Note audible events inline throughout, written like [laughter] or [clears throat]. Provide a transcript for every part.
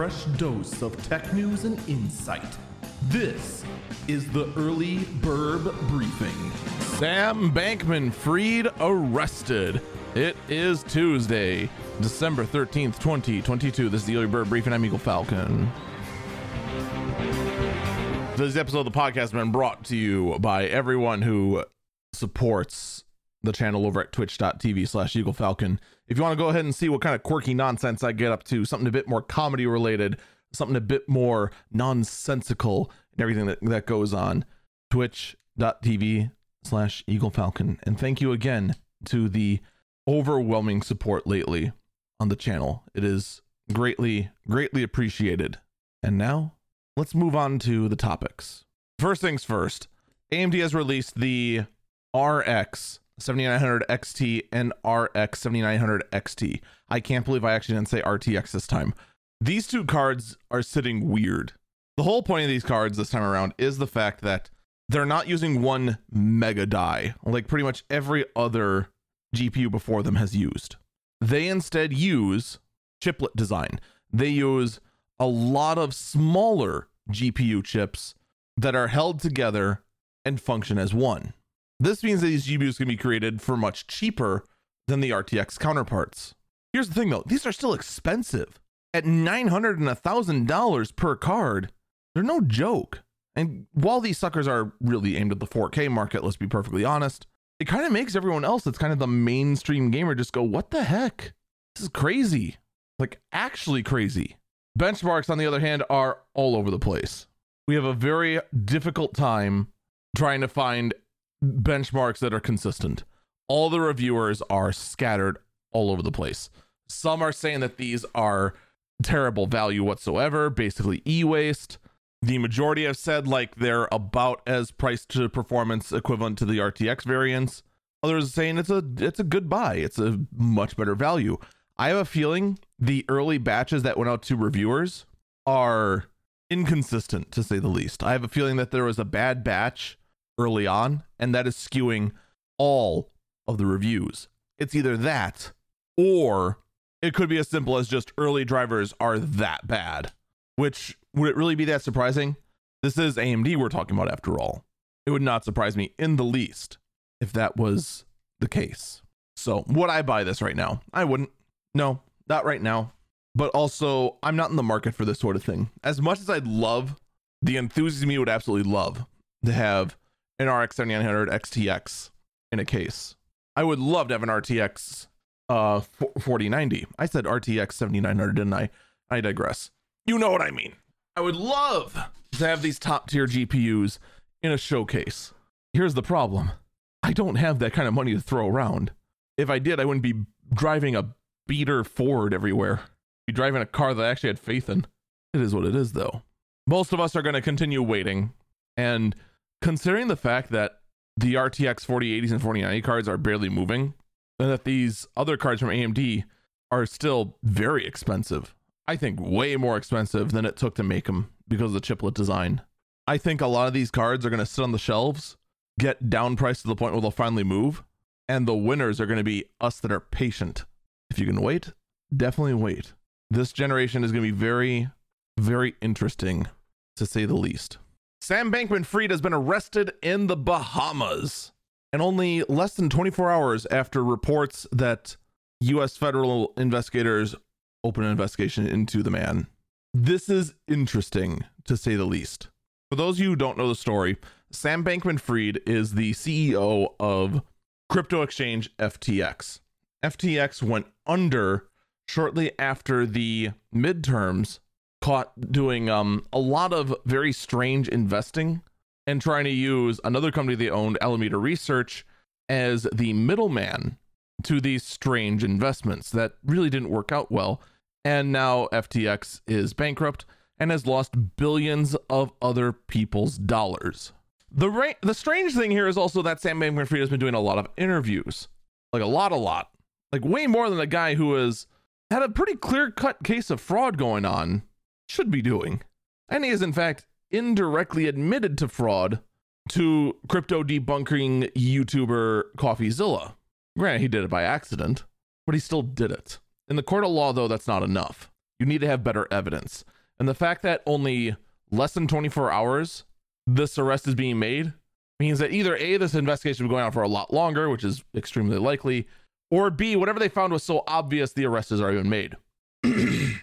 fresh dose of tech news and insight. This is the Early Bird Briefing. Sam Bankman Fried arrested. It is Tuesday, December 13th, 2022. This is the Early Bird Briefing. I'm Eagle Falcon. This episode of the podcast has been brought to you by everyone who supports the channel over at twitch.tv slash Eagle Falcon. If you want to go ahead and see what kind of quirky nonsense I get up to, something a bit more comedy related, something a bit more nonsensical, and everything that, that goes on, twitch.tv slash Eagle Falcon. And thank you again to the overwhelming support lately on the channel. It is greatly, greatly appreciated. And now let's move on to the topics. First things first, AMD has released the RX 7900 XT and RX 7900 XT. I can't believe I actually didn't say RTX this time. These two cards are sitting weird. The whole point of these cards this time around is the fact that they're not using one mega die like pretty much every other GPU before them has used. They instead use chiplet design. They use a lot of smaller GPU chips that are held together and function as one. This means that these GPUs can be created for much cheaper than the RTX counterparts. Here's the thing though, these are still expensive. At 900 and $1,000 per card, they're no joke. And while these suckers are really aimed at the 4K market, let's be perfectly honest, it kind of makes everyone else that's kind of the mainstream gamer just go, what the heck? This is crazy. Like, actually crazy. Benchmarks, on the other hand, are all over the place. We have a very difficult time trying to find benchmarks that are consistent. All the reviewers are scattered all over the place. Some are saying that these are terrible value whatsoever, basically e waste. The majority have said like they're about as price to performance equivalent to the RTX variants. Others are saying it's a it's a good buy. It's a much better value. I have a feeling the early batches that went out to reviewers are inconsistent to say the least. I have a feeling that there was a bad batch early on, and that is skewing all of the reviews. It's either that or it could be as simple as just early drivers are that bad. Which would it really be that surprising? This is AMD we're talking about after all. It would not surprise me in the least if that was the case. So, would I buy this right now? I wouldn't. No, not right now. But also, I'm not in the market for this sort of thing. As much as I'd love, the enthusiast me would absolutely love to have an RX 7900 XTX in a case. I would love to have an RTX uh 4090. I said RTX 7900, didn't I? I digress. You know what I mean. I would love to have these top tier GPUs in a showcase. Here's the problem. I don't have that kind of money to throw around. If I did, I wouldn't be driving a beater Ford everywhere. I'd be driving a car that I actually had faith in. It is what it is though. Most of us are going to continue waiting and considering the fact that the RTX 4080s and 4090 cards are barely moving, and that these other cards from AMD are still very expensive. I think way more expensive than it took to make them because of the chiplet design. I think a lot of these cards are going to sit on the shelves, get down priced to the point where they'll finally move, and the winners are going to be us that are patient. If you can wait, definitely wait. This generation is going to be very, very interesting to say the least. Sam Bankman Fried has been arrested in the Bahamas. And only less than 24 hours after reports that U.S. federal investigators open an investigation into the man. This is interesting, to say the least. For those of you who don't know the story, Sam Bankman Fried is the CEO of crypto exchange FTX. FTX went under shortly after the midterms caught doing um, a lot of very strange investing and trying to use another company they owned, Alameda Research, as the middleman to these strange investments that really didn't work out well. And now FTX is bankrupt and has lost billions of other people's dollars. The ra- the strange thing here is also that Sam Bankman-Fried has been doing a lot of interviews, like a lot, a lot, like way more than a guy who has had a pretty clear-cut case of fraud going on should be doing. And he is, in fact, indirectly admitted to fraud to crypto debunking YouTuber CoffeeZilla. Granted, he did it by accident, but he still did it. In the court of law, though, that's not enough. you need to have better evidence. And the fact that only less than 24 hours this arrest is being made means that either A, this investigation will be going on for a lot longer, which is extremely likely, or B, whatever they found was so obvious the arrest has already been made. [clears throat]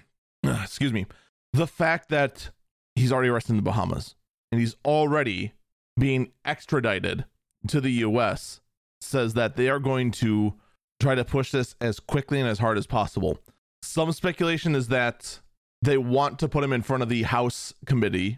Excuse me. The fact that he's already arrested in the Bahamas and he's already being extradited to the US says that they are going to try to push this as quickly and as hard as possible. Some speculation is that they want to put him in front of the House committee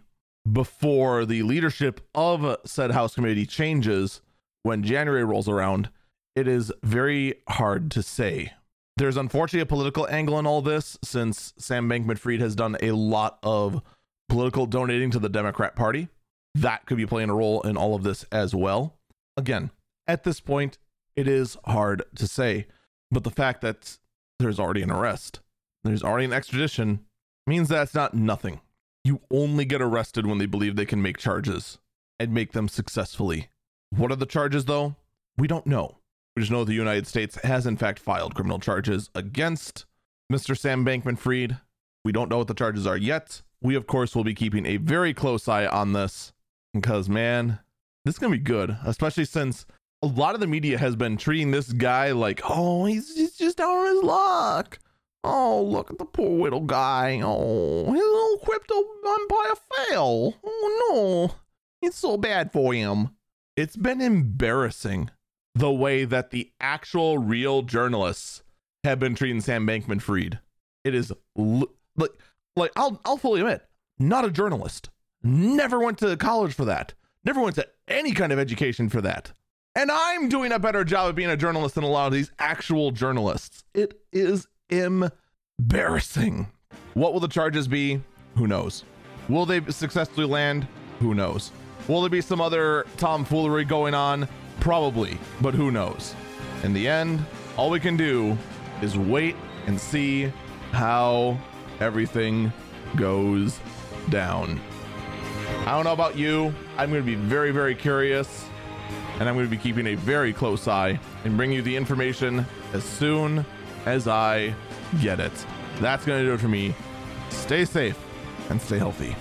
before the leadership of said House committee changes when January rolls around. It is very hard to say. There's unfortunately a political angle in all this since Sam Bankman Fried has done a lot of political donating to the Democrat Party. That could be playing a role in all of this as well. Again, at this point, it is hard to say. But the fact that there's already an arrest, there's already an extradition, means that's not nothing. You only get arrested when they believe they can make charges and make them successfully. What are the charges, though? We don't know. We just know the United States has, in fact, filed criminal charges against Mr. Sam Bankman Fried. We don't know what the charges are yet. We, of course, will be keeping a very close eye on this because, man, this is going to be good, especially since a lot of the media has been treating this guy like, oh, he's, he's just down on his luck. Oh, look at the poor little guy. Oh, his little crypto empire fell. Oh, no. It's so bad for him. It's been embarrassing the way that the actual real journalists have been treating Sam Bankman Fried. It is like, like I'll, I'll fully admit, not a journalist. Never went to college for that. Never went to any kind of education for that. And I'm doing a better job of being a journalist than a lot of these actual journalists. It is embarrassing. What will the charges be? Who knows? Will they successfully land? Who knows? Will there be some other tomfoolery going on? Probably, but who knows? In the end, all we can do is wait and see how everything goes down. I don't know about you. I'm going to be very, very curious, and I'm going to be keeping a very close eye and bring you the information as soon as I get it. That's going to do it for me. Stay safe and stay healthy.